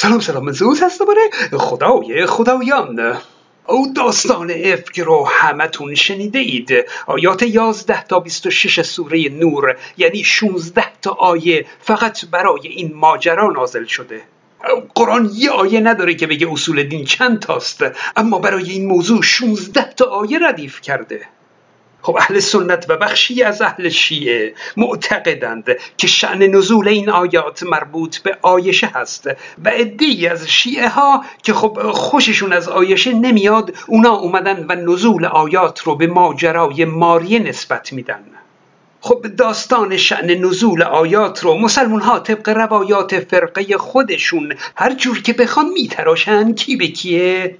سلام سلام زوز هست دوباره خدای خدایان. او داستان افک رو همتون شنیده اید آیات 11 تا 26 سوره نور یعنی 16 تا آیه فقط برای این ماجرا نازل شده. قرآن یه آیه نداره که بگه اصول دین چند تاست اما برای این موضوع 16 تا آیه ردیف کرده. خب اهل سنت و بخشی از اهل شیعه معتقدند که شعن نزول این آیات مربوط به آیشه هست و ادهی از شیعه ها که خب خوششون از آیشه نمیاد اونا اومدن و نزول آیات رو به ماجرای ماریه نسبت میدن. خب داستان شعن نزول آیات رو مسلمون ها طبق روایات فرقه خودشون هر جور که بخوان میتراشن کی به کیه؟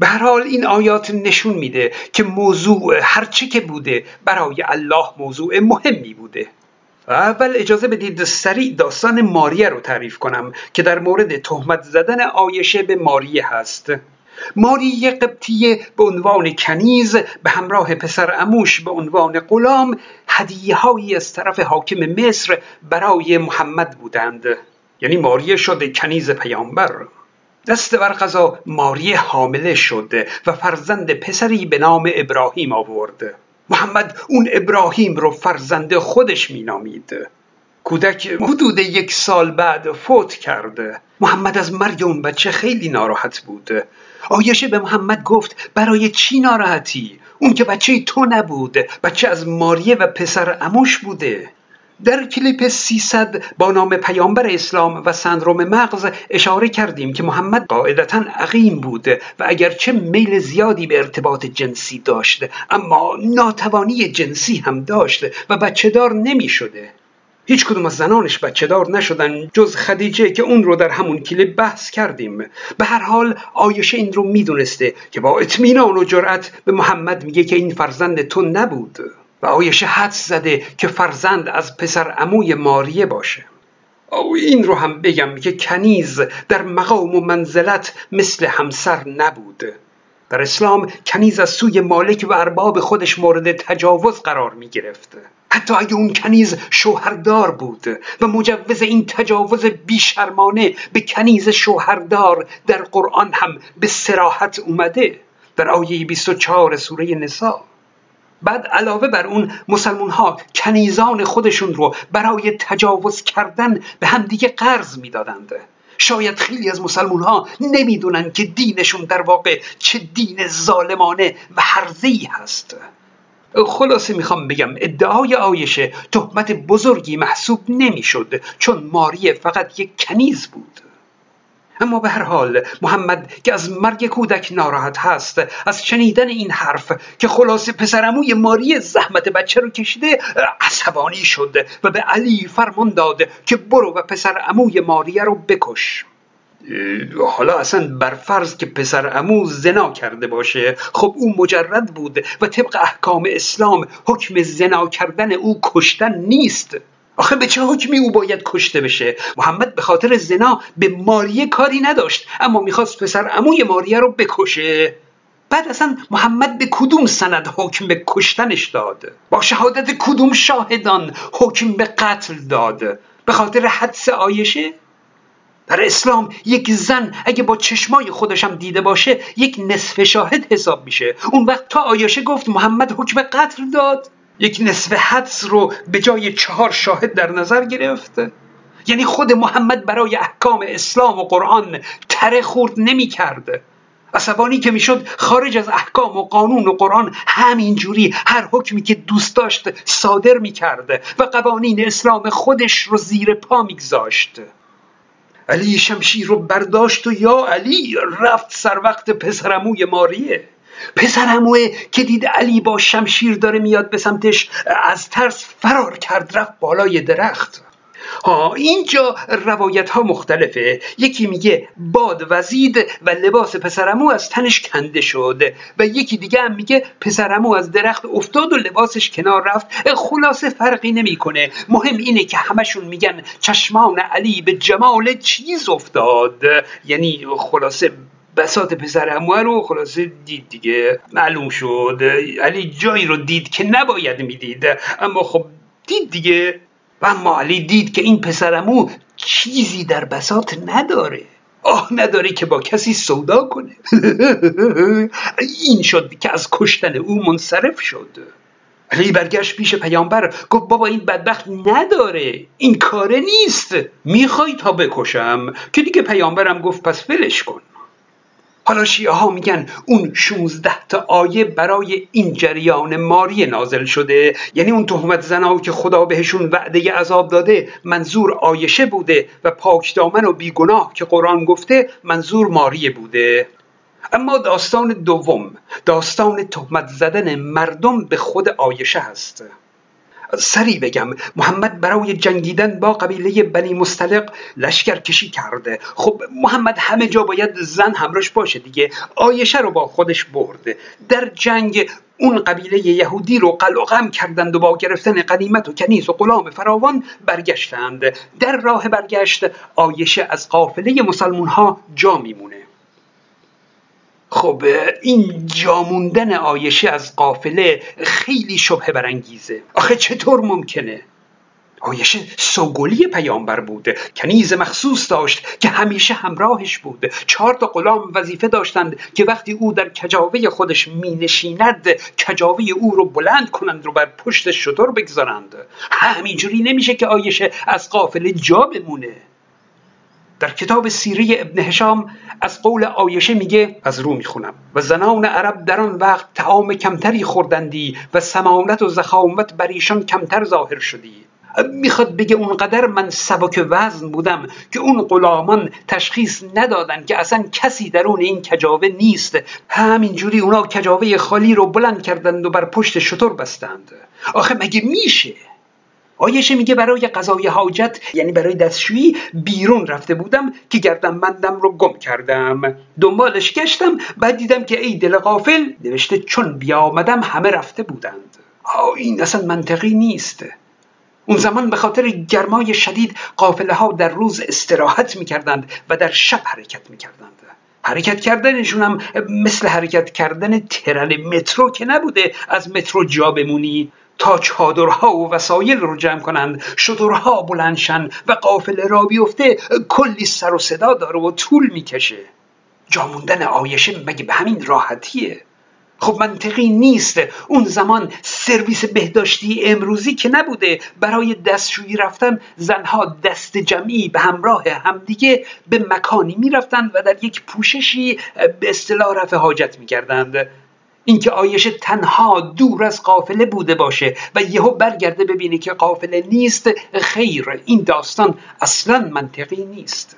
به هر حال این آیات نشون میده که موضوع هرچه که بوده برای الله موضوع مهمی بوده. اول اجازه بدید سریع داستان ماریه رو تعریف کنم که در مورد تهمت زدن آیشه به ماریه هست. ماریه قبطیه به عنوان کنیز به همراه پسر اموش به عنوان غلام هدیه هایی از طرف حاکم مصر برای محمد بودند. یعنی ماریه شده کنیز پیامبر. دست بر قضا ماریه حامله شد و فرزند پسری به نام ابراهیم آورد. محمد اون ابراهیم رو فرزند خودش مینامید. کودک حدود یک سال بعد فوت کرد. محمد از مرگ اون بچه خیلی ناراحت بود. آیشه به محمد گفت برای چی ناراحتی؟ اون که بچه تو نبود. بچه از ماریه و پسر اموش بوده. در کلیپ 300 با نام پیامبر اسلام و سندروم مغز اشاره کردیم که محمد قاعدتا عقیم بود و اگرچه میل زیادی به ارتباط جنسی داشت اما ناتوانی جنسی هم داشت و بچه دار نمی شده. هیچ کدوم از زنانش بچه دار نشدن جز خدیجه که اون رو در همون کلیپ بحث کردیم. به هر حال آیشه این رو می‌دونسته که با اطمینان و جرأت به محمد میگه که این فرزند تو نبود. و آیشه حد زده که فرزند از پسر عموی ماریه باشه. او این رو هم بگم که کنیز در مقام و منزلت مثل همسر نبود در اسلام کنیز از سوی مالک و ارباب خودش مورد تجاوز قرار می گرفت حتی اگه اون کنیز شوهردار بود و مجوز این تجاوز بیشرمانه به کنیز شوهردار در قرآن هم به سراحت اومده. در آیه 24 سوره نسا بعد علاوه بر اون مسلمون ها کنیزان خودشون رو برای تجاوز کردن به همدیگه قرض می‌دادند. شاید خیلی از مسلمون ها نمی‌دونن که دینشون در واقع چه دین ظالمانه و حرزی هست. خلاصه می‌خوام بگم ادعای آیشه تهمت بزرگی محسوب نمی‌شد چون ماریه فقط یک کنیز بود. اما به هر حال محمد که از مرگ کودک ناراحت هست از شنیدن این حرف که خلاصه پسرموی ماری زحمت بچه رو کشیده عصبانی شد و به علی فرمان داد که برو و پسر اموی ماریه رو بکش. حالا اصلا بر فرض که پسر امو زنا کرده باشه خب او مجرد بود و طبق احکام اسلام حکم زنا کردن او کشتن نیست. آخه به چه حکمی او باید کشته بشه؟ محمد به خاطر زنا به ماریه کاری نداشت اما می‌خواست پسر عموی ماریه رو بکشه. بعد اصلا محمد به کدوم سند حکم به کشتنش داد؟ با شهادت کدوم شاهدان حکم به قتل داد؟ به خاطر حدس آیشه؟ در اسلام یک زن اگه با چشمای خودشم دیده باشه یک نصف شاهد حساب میشه. اون وقت تا آیشه گفت محمد حکم قتل داد. یک نصف حدس رو به جای چهار شاهد در نظر گرفت یعنی خود محمد برای احکام اسلام و قرآن تره خورد نمی کرد عصبانی که می‌شد خارج از احکام و قانون و قرآن همینجوری هر حکمی که دوست داشت صادر می کرد و قوانین اسلام خودش رو زیر پا میگذاشت علی شمشیر رو برداشت و یا علی رفت سر وقت پسرموی ماریه. پسرموه که دید علی با شمشیر داره میاد به سمتش از ترس فرار کرد رفت بالای درخت. ها اینجا روایت ها مختلفه. یکی میگه باد وزید و لباس پسرمو از تنش کنده شد و یکی دیگه هم میگه پسرمو از درخت افتاد و لباسش کنار رفت. خلاصه فرقی نمی‌کنه. مهم اینه که همشون میگن چشمان علی به جمال چیز افتاد. یعنی خلاصه بسات پسر اموه رو خلاصه دید دیگه معلوم شد. علی جایی رو دید که نباید می‌دید. اما خب دید دیگه. و اما علی دید که این پسر امو چیزی در بسات نداره. آه نداره که با کسی سودا کنه. این شد که از کشتن او منصرف شد. علی برگشت پیش پیامبر. گفت بابا این بدبخت نداره. این کاره نیست. می‌خوای تا بکشم. که دیگه پیامبرم گفت پس ولش کن. حالا شیعه ها میگن اون 16 تا آیه برای این جریان ماری نازل شده. یعنی اون تهمت زنا که خدا بهشون وعده عذاب داده منظور آیشه بوده و پاک دامن و بیگناه که قرآن گفته منظور ماریه بوده. اما داستان دوم داستان تهمت زدن مردم به خود آیشه هست. سری بگم محمد برای جنگیدن با قبیله بنی مستلق لشکر کشی کرده. خب محمد همه جا باید زن همراش باشه دیگه. آیشه رو با خودش برد. در جنگ اون قبیله یهودی رو قلقم کردند و با گرفتن قنیمت و کنیز و غلام فراوان برگشتند. در راه برگشت آیشه از قافله مسلمون ها جا میمونه. خب این جاموندن آیشه از قافله خیلی شبه برانگیزه. آخه چطور ممکنه؟ آیشه سوگلی پیامبر بود کنیز مخصوص داشت که همیشه همراهش بود. چهار تا غلام وظیفه داشتند که وقتی او در کجاوه خودش می نشیند کجاوه او رو بلند کنند رو بر پشت شطور بگذارند. همینجوری نمیشه که آیشه از قافله جا بمونه. در کتاب سیره ابن هشام از قول آیشه میگه از رو می‌خونم. و زنان عرب در آن وقت تعام کمتری خوردندی و سمانت و زخامت بر ایشان کمتر ظاهر شدی. می‌خواد بگه اونقدر من سبک وزن بودم که اون غلامان تشخیص ندادن که اصلا کسی درون این کجاوه نیست. همینجوری اونا کجاوه خالی رو بلند کردند و بر پشت شطور بستند. آخه مگه میشه؟ آیشه میگه برای قضای حاجت یعنی برای دستشویی بیرون رفته بودم که گردم بندم رو گم کردم. دنبالش گشتم بعد دیدم که ای دل غافل نوشته چون بیامدم همه رفته بودند. آه این اصلا منطقی نیست. اون زمان به خاطر گرمای شدید قافله ها در روز استراحت می‌کردند و در شب حرکت می‌کردند. حرکت کردنشون هم مثل حرکت کردن ترن مترو که نبوده از مترو جا بمونی. تا چادرها و وسایل رو جمع کنند. شترها بلندشن و قافله را بیفته کلی سر و صدا داره و طول می‌کشه. جاموندن آیشه مگه به همین راحتیه؟ خب منطقی نیست. اون زمان سرویس بهداشتی امروزی که نبوده. برای دستشویی رفتن زنها دست جمعی به همراه همدیگه به مکانی می‌رفتند و در یک پوششی به اصطلاح رفع حاجت می‌کردند. اینکه آیشه تنها دور از قافله بوده باشه و یهو برگرده ببینه که قافله نیست خیر. این داستان اصلا منطقی نیست.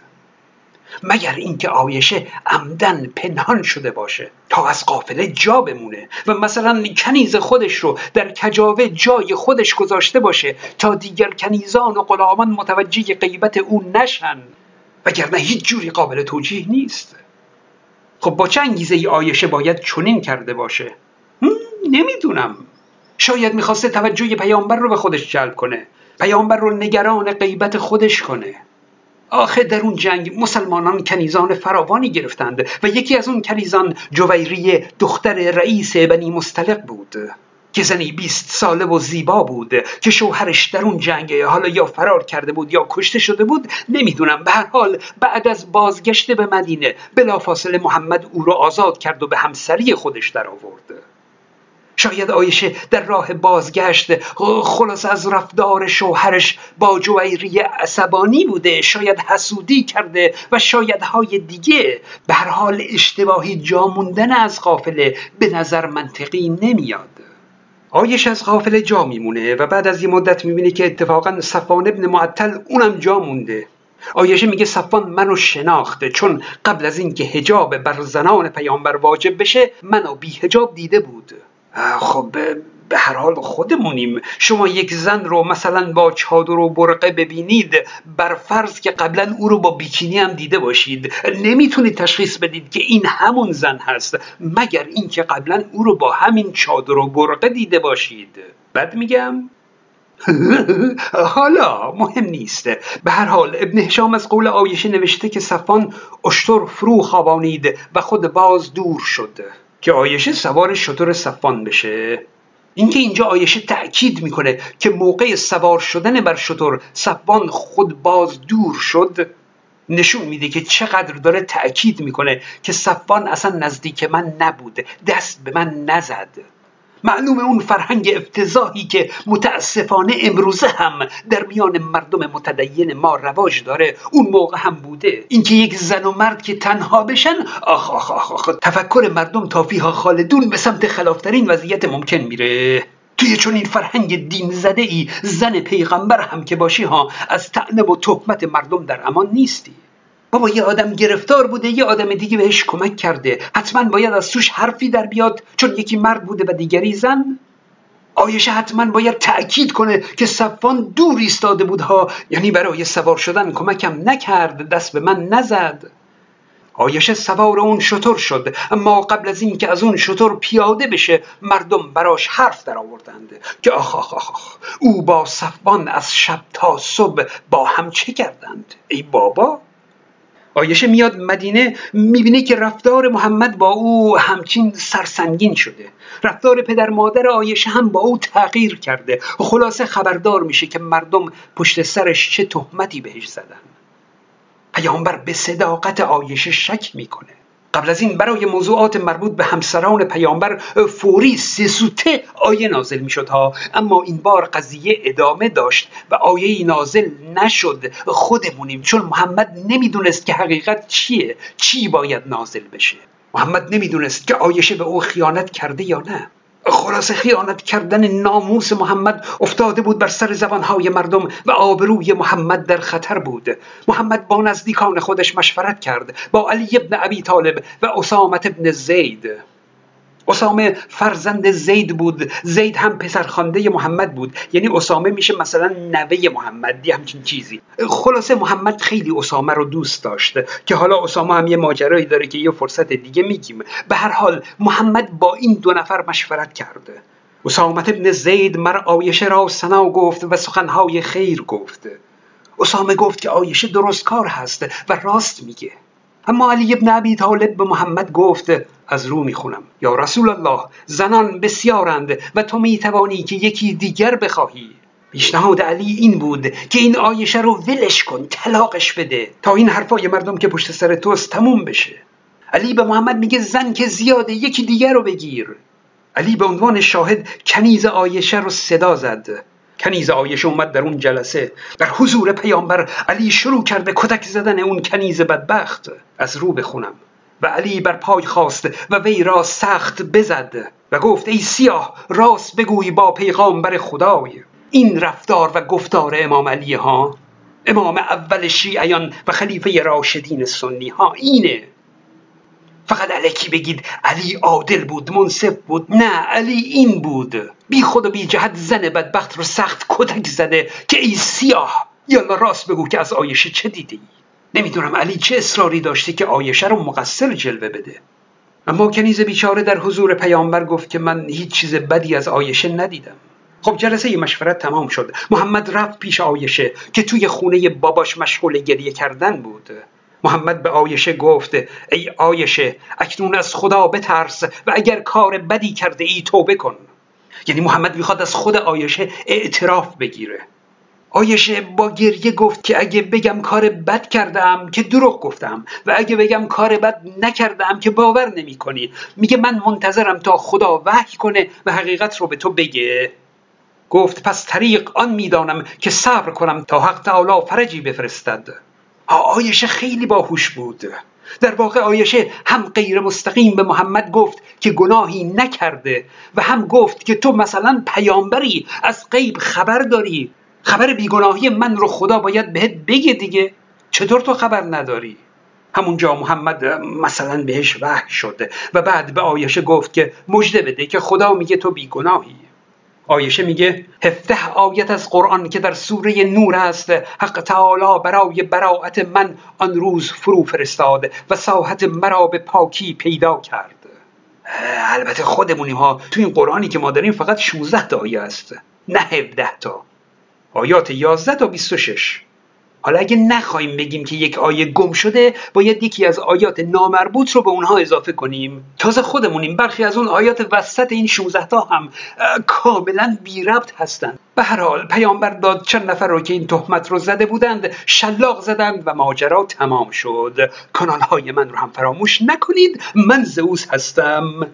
مگر اینکه آیشه عمدن پنهان شده باشه تا از قافله جا بمونه و مثلا کنیز خودش رو در کجاوه جای خودش گذاشته باشه تا دیگر کنیزان و غلامان متوجه غیبت او نشن؟ وگرنه هیچ جوری قابل توجیه نیست. خب با چه انگیزه ای آیشه باید چنین کرده باشه؟ نمی‌دونم. شاید می‌خواسته توجه پیامبر رو به خودش جلب کنه. پیامبر رو نگران غیبت خودش کنه. آخه در اون جنگ مسلمانان کنیزان فراوانی گرفتند و یکی از اون کنیزان جویری دختر رئیس بنی مستلق بود. که زنی بیست ساله و زیبا بود که شوهرش در اون جنگ حالا یا فرار کرده بود یا کشته شده بود نمی‌دونم. به هر حال بعد از بازگشت به مدینه بلافاصله محمد او را آزاد کرد و به همسری خودش در آورد شاید آیشه در راه بازگشت خلاص از رفتار شوهرش با جویری عصبانی بوده شاید حسودی کرده و شاید های دیگه. به هر حال اشتباهی جاموندن از قافله به نظر منطقی نمیاد. آیش از قافله جا میمونه و بعد از یه مدت می‌بینه که اتفاقا صفان ابن معطل اونم جا مونده. آیشه میگه صفان منو شناخته چون قبل از اینکه هجاب بر زنان پیامبر واجب بشه منو بی هجاب دیده بود. خب به هر حال خودمونیم. شما یک زن رو مثلا با چادر و برقه ببینید بر فرض که قبلا او رو با بیکینی هم دیده باشید. نمی‌تونید تشخیص بدید که این همون زن هست مگر اینکه قبلا او رو با همین چادر و برقه دیده باشید. بعد میگم حالا مهم نیست. به هر حال ابن هشام از قول آیشه نوشته که صفان اشتر فرو خوابانید و خود باز دور شد. که آیشه سوار شطور صفان بشه. اینکه اینجا آیشه تأکید می‌کنه که موقع سوار شدن بر شطور صفان خود باز دور شد نشون میده که چقدر داره تأکید می‌کنه که صفان اصلا نزدیک من نبود دست به من نزد. معلوم اون فرهنگ افتضاحی که متاسفانه امروزه هم در میان مردم متدین ما رواج داره اون موقع هم بوده اینکه یک زن و مرد که تنها بشن آخ آخ آخ, آخ. تفکر مردم تا فیها خالدون به سمت خلافترین وضعیت ممکن میره توی چون این فرهنگ دین زده ای زن پیغمبر هم که باشی ها از تعنب و تهمت مردم در امان نیستی بابا یه آدم گرفتار بوده یه آدم دیگه بهش کمک کرده. حتما باید از توش حرفی در بیاد چون یکی مرد بوده و دیگری زن. آیشه حتما باید تأکید کنه که صفان دور ایستاده بودها. یعنی برای سوار شدن کمکم نکرد دست به من نزد. آیشه سوار اون شطور شد. اما قبل از اینکه از اون شطور پیاده بشه مردم براش حرف در آوردند که آخ آخ آخ او با صفان از شب تا صبح با هم چه کردند؟ ای بابا! آیشه میاد مدینه می‌بینه که رفتار محمد با او همچین سرسنگین شده. رفتار پدر مادر آیشه هم با او تغییر کرده. خلاصه خبردار میشه که مردم پشت سرش چه تهمتی بهش زدن. پیامبر به صداقت آیشه شک می‌کنه. قبل از این برای موضوعات مربوط به همسران پیامبر فوری سوته آیه نازل می‌شد ها. اما این بار قضیه ادامه داشت و آیه نازل نشد. خودمونیم چون محمد نمی‌دونست که حقیقت چیه. چی باید نازل بشه؟ محمد نمی‌دونست که آیشه به او خیانت کرده یا نه. خلاص خیانت کردن ناموس محمد افتاده بود بر سر زبانهای مردم و آبروی محمد در خطر بود. محمد با نزدیکان خودش مشورت کرد با علی ابن ابی طالب و اسامت ابن زید. اسامه فرزند زید بود. زید هم پسرخوانده محمد بود. یعنی اسامه میشه مثلا نوه محمد یه همچین چیزی. خلاصه محمد خیلی اسامه رو دوست داشت که حالا اسامه هم یه ماجرایی داره که یه فرصت دیگه میگیم. به هر حال محمد با این دو نفر مشورت کرده. اسامت ابن زید مر آیشه را سنا گفت و سخنهای خیر گفت. اسامه گفت که آیشه درست کار هست و راست میگه. اما علی ابن ابی طالب به محمد گفت از رو می‌خونم. یا رسول الله زنان بسیارند و تو می‌توانی که یکی دیگر بخواهی. پیشنهاد علی این بود که این آیشه رو ولش کن طلاقش بده تا این حرفای مردم که پشت سر توست تموم بشه. علی به محمد میگه زن که زیاده یکی دیگر رو بگیر. علی به عنوان شاهد کنیز آیشه رو صدا زد. کنیز آیشه اومد در اون جلسه. در حضور پیامبر علی شروع کرد به کتک زدن اون کنیز بدبخت. از رو بخونم. و علی بر پای خواست و وی را سخت بزد و گفت ای سیاه راست بگوی با پیغامبر خدای. این رفتار و گفتار امام علی ها امام اول شیعیان و خلیفه راشدین سنی ها اینه. فقط علکی بگید علی عادل بود منصف بود. نه علی این بود. بی خود و بی جهت زن بدبخت رو سخت کتک زده که ای سیاه. یالا راست بگو که از آیشه چه دیدی؟ نمی‌دونم علی چه اصراری داشته که آیشه رو مقصر جلوه بده. اما کنیز بیچاره در حضور پیامبر گفت که من هیچ چیز بدی از آیشه ندیدم. خب جلسه مشورت تمام شد. محمد رفت پیش آیشه که توی خونه باباش مشغول گریه کردن بود. محمد به آیشه گفت ای آیشه اکنون از خدا بترس و اگر کار بدی کرده ای توبه کن. یعنی محمد می‌خواد از خود آیشه اعتراف بگیره. آیشه با گریه گفت که اگه بگم کار بد کردم که دروغ گفتم و اگه بگم کار بد نکردم که باور نمی کنی میگه من منتظرم تا خدا وحی کنه و حقیقت رو به تو بگه. گفت پس طریق آن می‌دانم که صبر کنم تا حق تعالی فرجی بفرستد. آیشه خیلی باهوش بود. در واقع آیشه هم غیر مستقیم به محمد گفت که گناهی نکرده و هم گفت که تو مثلا پیامبری از غیب خبر داری. خبر بیگناهی من رو خدا باید بهت بگه دیگه. چطور تو خبر نداری؟ همونجا محمد مثلا بهش وحی شده و بعد به آیشه گفت که مژده بده که خدا میگه تو بیگناهی. آیشه میگه هفته آیت از قرآن که در سوره نور است حق تعالی برای براعت من آن روز فرو فرستاد و ساحت مرا به پاکی پیدا کرد. البته خودمونیم ها تو این قرآنی که ما داریم فقط 16 تا آیه است نه 17 تا. آیات 11 تا 26 حالا اگه نخواهیم بگیم که یک آیه گم شده باید یکی از آیات نامربوط رو به اونها اضافه کنیم. تازه خودمونیم. برخی از اون آیات وسط این 16 تا هم کاملا بی ربط هستند. به هر حال پیامبر داد چند نفر رو که این تهمت رو زده بودند شلاق زدند و ماجرا تمام شد. کانال های من رو هم فراموش نکنید. من زئوس هستم.